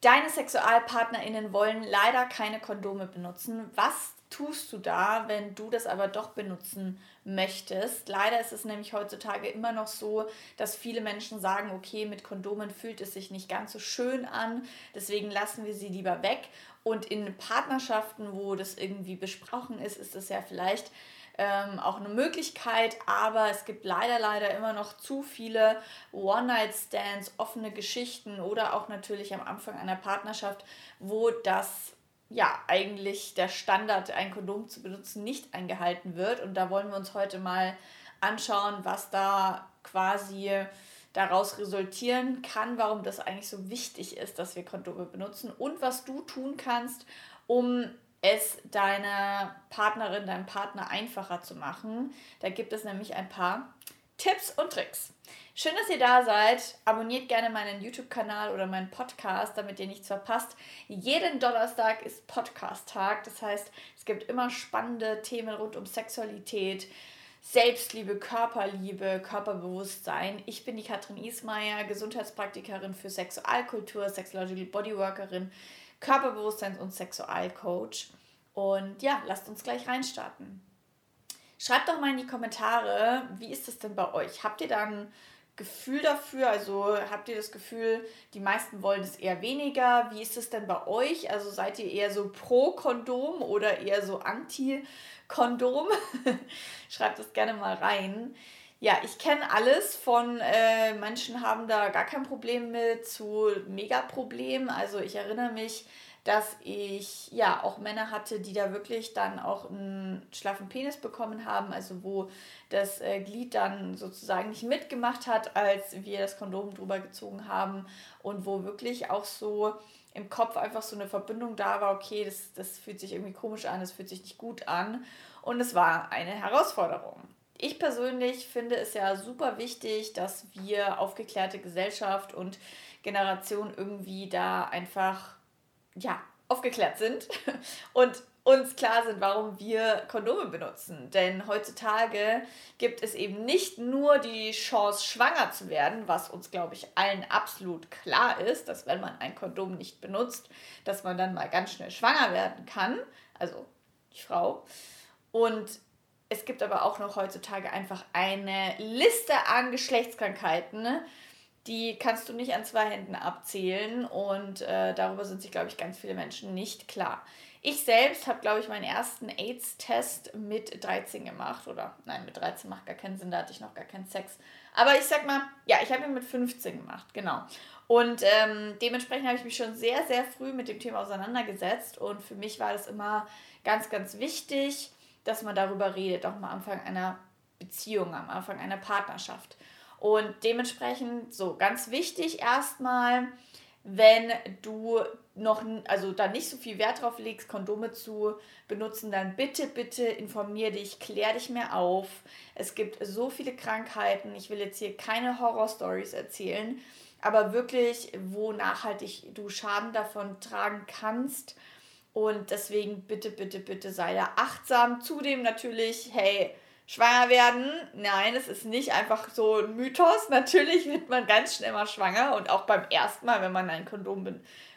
Deine SexualpartnerInnen wollen leider keine Kondome benutzen. Was tust du da, wenn du das aber doch benutzen möchtest? Leider ist es nämlich heutzutage immer noch so, dass viele Menschen sagen, okay, mit Kondomen fühlt es sich nicht ganz so schön an, deswegen lassen wir sie lieber weg. Und in Partnerschaften, wo das irgendwie besprochen ist, ist es ja vielleicht ähm, auch eine Möglichkeit, aber es gibt leider, leider immer noch zu viele One-Night-Stands, offene Geschichten oder auch natürlich am Anfang einer Partnerschaft, wo das ja eigentlich der Standard, ein Kondom zu benutzen, nicht eingehalten wird. Und da wollen wir uns heute mal anschauen, was da quasi daraus resultieren kann, warum das eigentlich so wichtig ist, dass wir Kondome benutzen und was du tun kannst, um es deiner Partnerin, deinem Partner einfacher zu machen. Da gibt es nämlich ein paar Tipps und Tricks. Schön, dass ihr da seid. Abonniert gerne meinen YouTube-Kanal oder meinen Podcast, damit ihr nichts verpasst. Jeden Donnerstag ist Podcast-Tag. Das heißt, es gibt immer spannende Themen rund um Sexualität, Selbstliebe, Körperliebe, Körperbewusstsein. Ich bin die Katrin Ismaier, Gesundheitspraktikerin für Sexualkultur, Sexological Bodyworkerin Körperbewusstseins- und Sexualcoach. Und ja, lasst uns gleich reinstarten. Schreibt doch mal in die Kommentare, wie ist es denn bei euch? Habt ihr da ein Gefühl dafür? Also habt ihr das Gefühl, die meisten wollen es eher weniger? Wie ist es denn bei euch? Also seid ihr eher so pro Kondom oder eher so anti Kondom? Schreibt das gerne mal rein. Ja, ich kenne alles von äh, Menschen haben da gar kein Problem mit zu Mega-Problem. Also ich erinnere mich, dass ich ja auch Männer hatte, die da wirklich dann auch einen schlaffen Penis bekommen haben, also wo das äh, Glied dann sozusagen nicht mitgemacht hat, als wir das Kondom drüber gezogen haben und wo wirklich auch so im Kopf einfach so eine Verbindung da war, okay, das, das fühlt sich irgendwie komisch an, das fühlt sich nicht gut an und es war eine Herausforderung. Ich persönlich finde es ja super wichtig, dass wir aufgeklärte Gesellschaft und Generation irgendwie da einfach ja, aufgeklärt sind und uns klar sind, warum wir Kondome benutzen. Denn heutzutage gibt es eben nicht nur die Chance, schwanger zu werden, was uns, glaube ich, allen absolut klar ist, dass wenn man ein Kondom nicht benutzt, dass man dann mal ganz schnell schwanger werden kann. Also die Frau. Und es gibt aber auch noch heutzutage einfach eine Liste an Geschlechtskrankheiten, die kannst du nicht an zwei Händen abzählen und äh, darüber sind sich, glaube ich, ganz viele Menschen nicht klar. Ich selbst habe, glaube ich, meinen ersten AIDS-Test mit 13 gemacht. Oder nein, mit 13 macht gar keinen Sinn, da hatte ich noch gar keinen Sex. Aber ich sag mal, ja, ich habe ihn mit 15 gemacht, genau. Und ähm, dementsprechend habe ich mich schon sehr, sehr früh mit dem Thema auseinandergesetzt. Und für mich war das immer ganz, ganz wichtig, dass man darüber redet, auch am Anfang einer Beziehung, am Anfang einer Partnerschaft. Und dementsprechend, so ganz wichtig erstmal, wenn du noch, also da nicht so viel Wert drauf legst, Kondome zu benutzen, dann bitte, bitte informier dich, klär dich mehr auf. Es gibt so viele Krankheiten. Ich will jetzt hier keine Horror-Stories erzählen, aber wirklich, wo nachhaltig du Schaden davon tragen kannst. Und deswegen bitte, bitte, bitte sei da achtsam. Zudem natürlich, hey, Schwanger werden, nein, es ist nicht einfach so ein Mythos. Natürlich wird man ganz schnell mal schwanger und auch beim ersten Mal, wenn man ein Kondom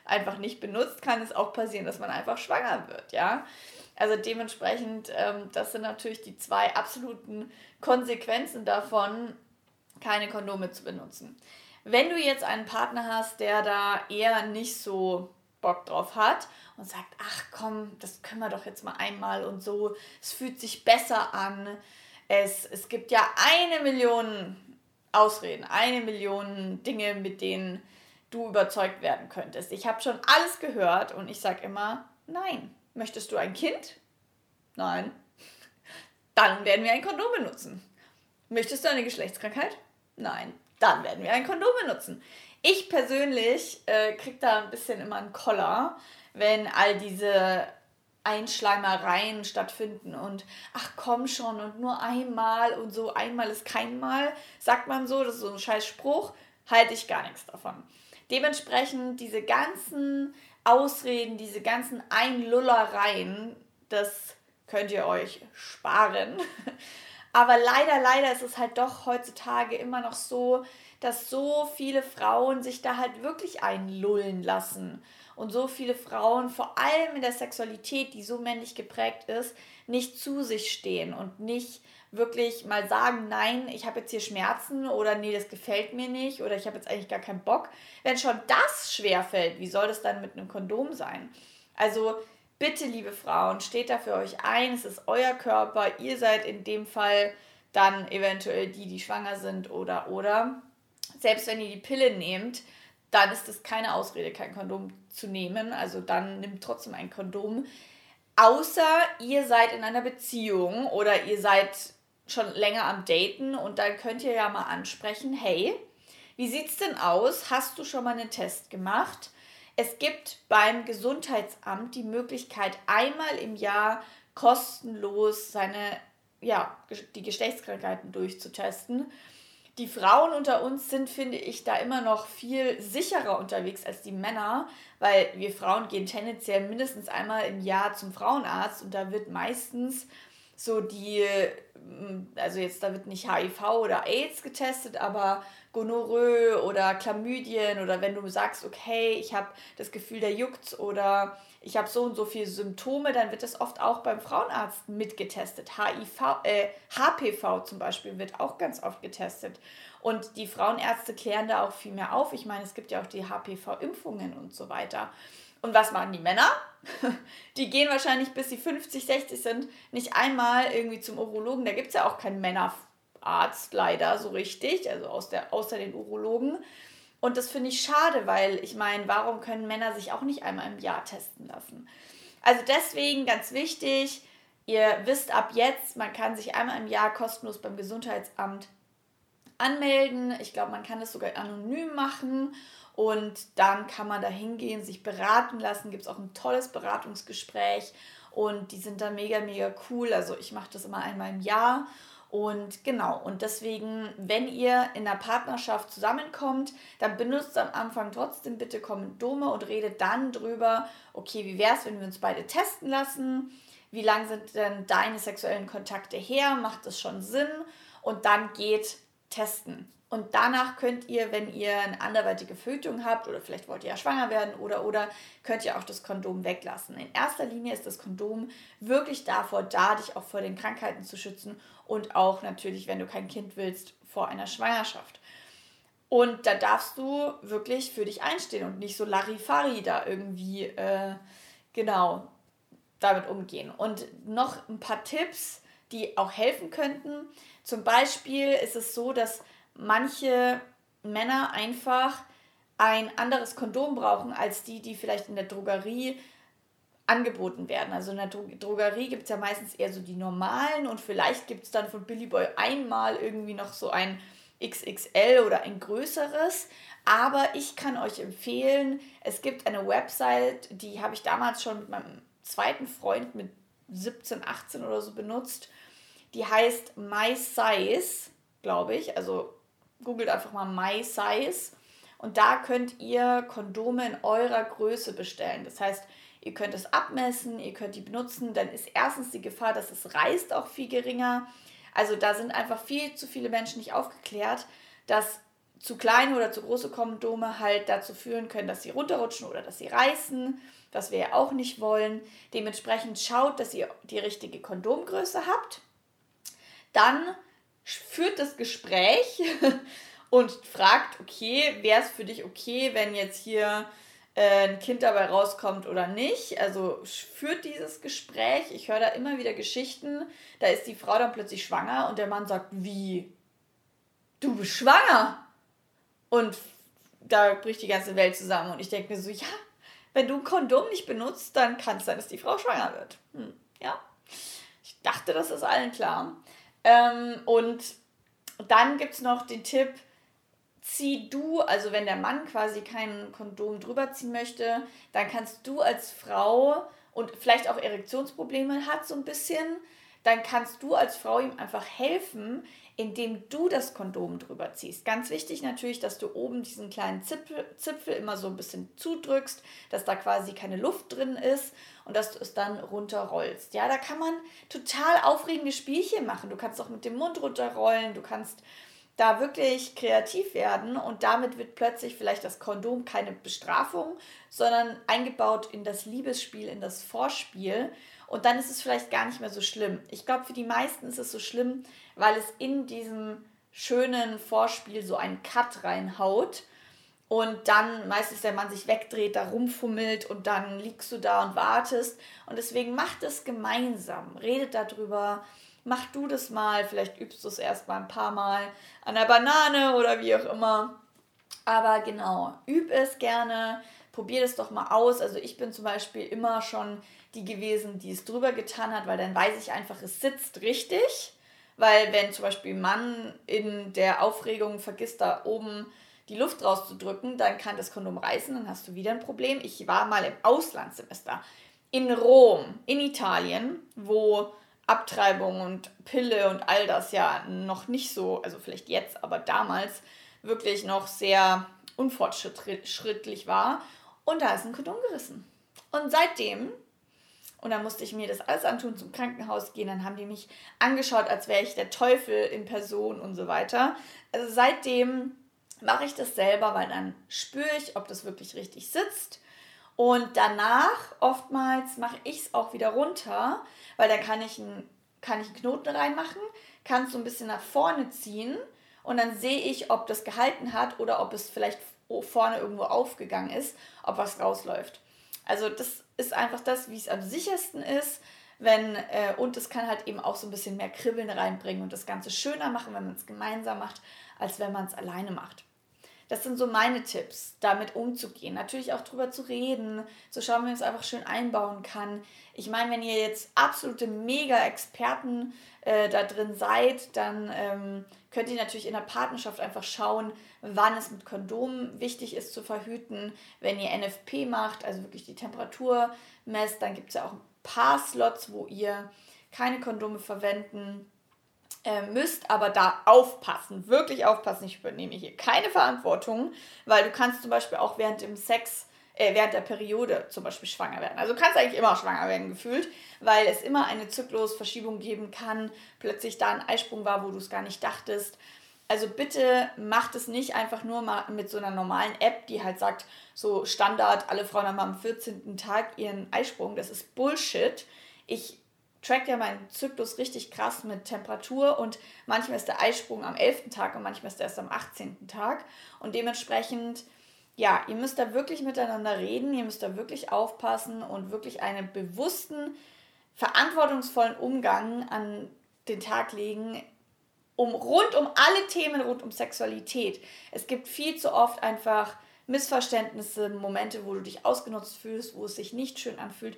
einfach nicht benutzt, kann es auch passieren, dass man einfach schwanger wird, ja. Also dementsprechend, ähm, das sind natürlich die zwei absoluten Konsequenzen davon, keine Kondome zu benutzen. Wenn du jetzt einen Partner hast, der da eher nicht so Bock drauf hat und sagt, ach komm, das können wir doch jetzt mal einmal und so, es fühlt sich besser an, es, es gibt ja eine Million Ausreden, eine Million Dinge, mit denen du überzeugt werden könntest. Ich habe schon alles gehört und ich sage immer, nein. Möchtest du ein Kind? Nein. Dann werden wir ein Kondom benutzen. Möchtest du eine Geschlechtskrankheit? Nein. Dann werden wir ein Kondom benutzen. Ich persönlich äh, kriege da ein bisschen immer einen Koller, wenn all diese Einschleimereien stattfinden und ach komm schon und nur einmal und so einmal ist kein Mal, sagt man so, das ist so ein scheiß Spruch, halte ich gar nichts davon. Dementsprechend diese ganzen Ausreden, diese ganzen Einlullereien, das könnt ihr euch sparen. Aber leider, leider ist es halt doch heutzutage immer noch so, dass so viele Frauen sich da halt wirklich einlullen lassen. Und so viele Frauen, vor allem in der Sexualität, die so männlich geprägt ist, nicht zu sich stehen und nicht wirklich mal sagen, nein, ich habe jetzt hier Schmerzen oder nee, das gefällt mir nicht oder ich habe jetzt eigentlich gar keinen Bock. Wenn schon das schwer fällt, wie soll das dann mit einem Kondom sein? Also bitte, liebe Frauen, steht da für euch ein, es ist euer Körper, ihr seid in dem Fall dann eventuell die, die schwanger sind oder oder. Selbst wenn ihr die Pille nehmt, dann ist es keine Ausrede, kein Kondom zu nehmen. Also dann nimmt trotzdem ein Kondom. Außer ihr seid in einer Beziehung oder ihr seid schon länger am Daten und dann könnt ihr ja mal ansprechen, hey, wie sieht's denn aus? Hast du schon mal einen Test gemacht? Es gibt beim Gesundheitsamt die Möglichkeit, einmal im Jahr kostenlos seine, ja, die Geschlechtskrankheiten durchzutesten. Die Frauen unter uns sind, finde ich, da immer noch viel sicherer unterwegs als die Männer, weil wir Frauen gehen tendenziell mindestens einmal im Jahr zum Frauenarzt und da wird meistens so die, also jetzt da wird nicht HIV oder AIDS getestet, aber Gonorrhoe oder Chlamydien oder wenn du sagst, okay, ich habe das Gefühl, der juckt oder ich habe so und so viele Symptome, dann wird das oft auch beim Frauenarzt mitgetestet. HIV, äh, HPV zum Beispiel wird auch ganz oft getestet. Und die Frauenärzte klären da auch viel mehr auf. Ich meine, es gibt ja auch die HPV-Impfungen und so weiter. Und was machen die Männer? Die gehen wahrscheinlich bis sie 50, 60 sind, nicht einmal irgendwie zum Urologen. Da gibt es ja auch keinen Männerarzt leider so richtig, also aus der, außer den Urologen. Und das finde ich schade, weil ich meine, warum können Männer sich auch nicht einmal im Jahr testen lassen? Also deswegen ganz wichtig, ihr wisst ab jetzt, man kann sich einmal im Jahr kostenlos beim Gesundheitsamt anmelden. Ich glaube, man kann das sogar anonym machen und dann kann man da hingehen, sich beraten lassen. Gibt es auch ein tolles Beratungsgespräch und die sind da mega, mega cool. Also ich mache das immer einmal im Jahr. Und genau, und deswegen, wenn ihr in einer Partnerschaft zusammenkommt, dann benutzt am Anfang trotzdem bitte Kondome und redet dann drüber, okay, wie wäre es, wenn wir uns beide testen lassen? Wie lang sind denn deine sexuellen Kontakte her? Macht das schon Sinn? Und dann geht testen. Und danach könnt ihr, wenn ihr eine anderweitige Verhütung habt oder vielleicht wollt ihr ja schwanger werden oder oder könnt ihr auch das Kondom weglassen. In erster Linie ist das Kondom wirklich davor da, dich auch vor den Krankheiten zu schützen und auch natürlich, wenn du kein Kind willst, vor einer Schwangerschaft. Und da darfst du wirklich für dich einstehen und nicht so Larifari da irgendwie äh, genau damit umgehen. Und noch ein paar Tipps, die auch helfen könnten. Zum Beispiel ist es so, dass manche Männer einfach ein anderes Kondom brauchen als die, die vielleicht in der Drogerie angeboten werden. Also in der Drogerie gibt es ja meistens eher so die normalen und vielleicht gibt es dann von Billy Boy einmal irgendwie noch so ein XXL oder ein größeres. Aber ich kann euch empfehlen, es gibt eine Website, die habe ich damals schon mit meinem zweiten Freund mit 17, 18 oder so benutzt. Die heißt My Size, glaube ich. Also googelt einfach mal My Size und da könnt ihr Kondome in eurer Größe bestellen. Das heißt, ihr könnt es abmessen, ihr könnt die benutzen, dann ist erstens die Gefahr, dass es reißt, auch viel geringer. Also da sind einfach viel zu viele Menschen nicht aufgeklärt, dass zu kleine oder zu große Kondome halt dazu führen können, dass sie runterrutschen oder dass sie reißen, was wir ja auch nicht wollen. Dementsprechend schaut, dass ihr die richtige Kondomgröße habt. Dann führt das Gespräch und fragt, okay, wäre es für dich okay, wenn jetzt hier äh, ein Kind dabei rauskommt oder nicht. Also führt dieses Gespräch. Ich höre da immer wieder Geschichten. Da ist die Frau dann plötzlich schwanger und der Mann sagt, wie? Du bist schwanger? Und da bricht die ganze Welt zusammen. Und ich denke mir so, ja, wenn du ein Kondom nicht benutzt, dann kann es sein, dass die Frau schwanger wird. Hm, ja. Ich dachte, das ist allen klar. Ähm, und dann gibt es noch den Tipp, zieh du, also wenn der Mann quasi kein Kondom drüber ziehen möchte, dann kannst du als Frau und vielleicht auch Erektionsprobleme hat so ein bisschen, dann kannst du als Frau ihm einfach helfen, indem du das Kondom drüber ziehst. Ganz wichtig natürlich, dass du oben diesen kleinen Zipfel, Zipfel immer so ein bisschen zudrückst, dass da quasi keine Luft drin ist und dass du es dann runterrollst. Ja, da kann man total aufregende Spielchen machen. Du kannst auch mit dem Mund runterrollen, du kannst da wirklich kreativ werden und damit wird plötzlich vielleicht das Kondom keine Bestrafung, sondern eingebaut in das Liebesspiel, in das Vorspiel. Und dann ist es vielleicht gar nicht mehr so schlimm. Ich glaube, für die meisten ist es so schlimm, weil es in diesem schönen Vorspiel so einen Cut reinhaut und dann meistens der Mann sich wegdreht, da rumfummelt und dann liegst du da und wartest. Und deswegen macht es gemeinsam, redet darüber, mach du das mal, vielleicht übst du es erst mal ein paar Mal an der Banane oder wie auch immer. Aber genau, üb es gerne, probier das doch mal aus. Also ich bin zum Beispiel immer schon die gewesen, die es drüber getan hat, weil dann weiß ich einfach, es sitzt richtig. Weil wenn zum Beispiel Mann in der Aufregung vergisst, da oben die Luft rauszudrücken, dann kann das Kondom reißen, dann hast du wieder ein Problem. Ich war mal im Auslandssemester in Rom, in Italien, wo Abtreibung und Pille und all das ja noch nicht so, also vielleicht jetzt, aber damals wirklich noch sehr unfortschrittlich war. Und da ist ein Kondom gerissen. Und seitdem, und dann musste ich mir das alles antun, zum Krankenhaus gehen, dann haben die mich angeschaut, als wäre ich der Teufel in Person und so weiter. Also seitdem mache ich das selber, weil dann spüre ich, ob das wirklich richtig sitzt. Und danach oftmals mache ich es auch wieder runter, weil da kann ich, ein, kann ich einen Knoten reinmachen, kann es so ein bisschen nach vorne ziehen und dann sehe ich, ob das gehalten hat oder ob es vielleicht vorne irgendwo aufgegangen ist, ob was rausläuft. Also das ist einfach das, wie es am sichersten ist. Wenn, äh, und es kann halt eben auch so ein bisschen mehr Kribbeln reinbringen und das Ganze schöner machen, wenn man es gemeinsam macht, als wenn man es alleine macht. Das sind so meine Tipps, damit umzugehen. Natürlich auch drüber zu reden, zu schauen, wie man es einfach schön einbauen kann. Ich meine, wenn ihr jetzt absolute Mega-Experten äh, da drin seid, dann ähm, könnt ihr natürlich in der Partnerschaft einfach schauen, wann es mit Kondomen wichtig ist zu verhüten. Wenn ihr NFP macht, also wirklich die Temperatur messt, dann gibt es ja auch ein paar Slots, wo ihr keine Kondome verwenden äh, müsst aber da aufpassen, wirklich aufpassen. Ich übernehme hier keine Verantwortung, weil du kannst zum Beispiel auch während dem Sex, äh, während der Periode zum Beispiel schwanger werden. Also du kannst eigentlich immer schwanger werden gefühlt, weil es immer eine Zyklusverschiebung geben kann, plötzlich da ein Eisprung war, wo du es gar nicht dachtest. Also bitte macht es nicht einfach nur mal mit so einer normalen App, die halt sagt, so Standard, alle Frauen haben am 14. Tag ihren Eisprung. Das ist Bullshit. Ich trackt ja meinen Zyklus richtig krass mit Temperatur und manchmal ist der Eisprung am 11. Tag und manchmal ist er erst am 18. Tag. Und dementsprechend, ja, ihr müsst da wirklich miteinander reden, ihr müsst da wirklich aufpassen und wirklich einen bewussten, verantwortungsvollen Umgang an den Tag legen, um rund um alle Themen rund um Sexualität. Es gibt viel zu oft einfach Missverständnisse, Momente, wo du dich ausgenutzt fühlst, wo es sich nicht schön anfühlt.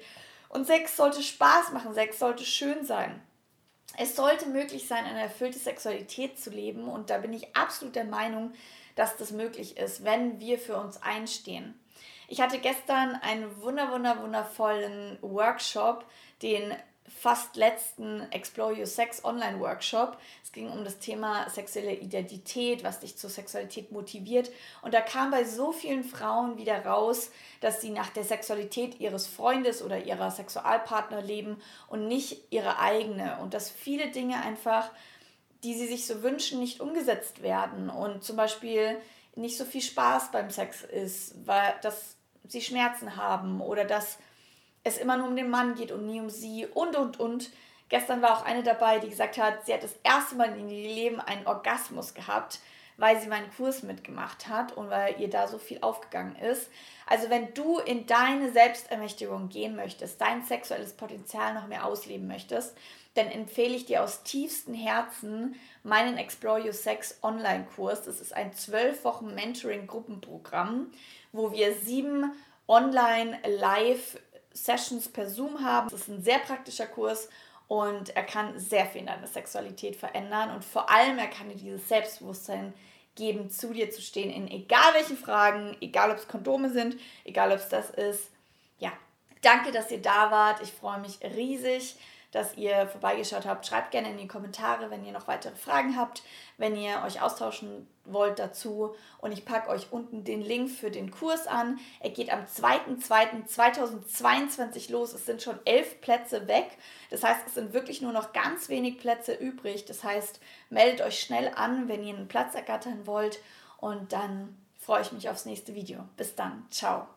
Und Sex sollte Spaß machen, Sex sollte schön sein. Es sollte möglich sein, eine erfüllte Sexualität zu leben und da bin ich absolut der Meinung, dass das möglich ist, wenn wir für uns einstehen. Ich hatte gestern einen wunder, wunder, wundervollen Workshop, den fast letzten Explore Your Sex Online Workshop. Es ging um das Thema sexuelle Identität, was dich zur Sexualität motiviert. Und da kam bei so vielen Frauen wieder raus, dass sie nach der Sexualität ihres Freundes oder ihrer Sexualpartner leben und nicht ihre eigene. Und dass viele Dinge einfach, die sie sich so wünschen, nicht umgesetzt werden. Und zum Beispiel nicht so viel Spaß beim Sex ist, weil dass sie Schmerzen haben oder dass es immer nur um den Mann geht und nie um sie und, und, und. Gestern war auch eine dabei, die gesagt hat, sie hat das erste Mal in ihrem Leben einen Orgasmus gehabt, weil sie meinen Kurs mitgemacht hat und weil ihr da so viel aufgegangen ist. Also wenn du in deine Selbstermächtigung gehen möchtest, dein sexuelles Potenzial noch mehr ausleben möchtest, dann empfehle ich dir aus tiefstem Herzen meinen Explore Your Sex Online-Kurs. Das ist ein zwölf Wochen Mentoring-Gruppenprogramm, wo wir sieben online live Sessions per Zoom haben. Das ist ein sehr praktischer Kurs und er kann sehr viel in deiner Sexualität verändern und vor allem er kann dir dieses Selbstbewusstsein geben, zu dir zu stehen in egal welchen Fragen, egal ob es Kondome sind, egal ob es das ist. Ja, danke, dass ihr da wart. Ich freue mich riesig, dass ihr vorbeigeschaut habt. Schreibt gerne in die Kommentare, wenn ihr noch weitere Fragen habt, wenn ihr euch austauschen wollt dazu. Und ich packe euch unten den Link für den Kurs an. Er geht am 2.2.2022 los. Es sind schon elf Plätze weg. Das heißt, es sind wirklich nur noch ganz wenig Plätze übrig. Das heißt, meldet euch schnell an, wenn ihr einen Platz ergattern wollt. Und dann freue ich mich aufs nächste Video. Bis dann. Ciao.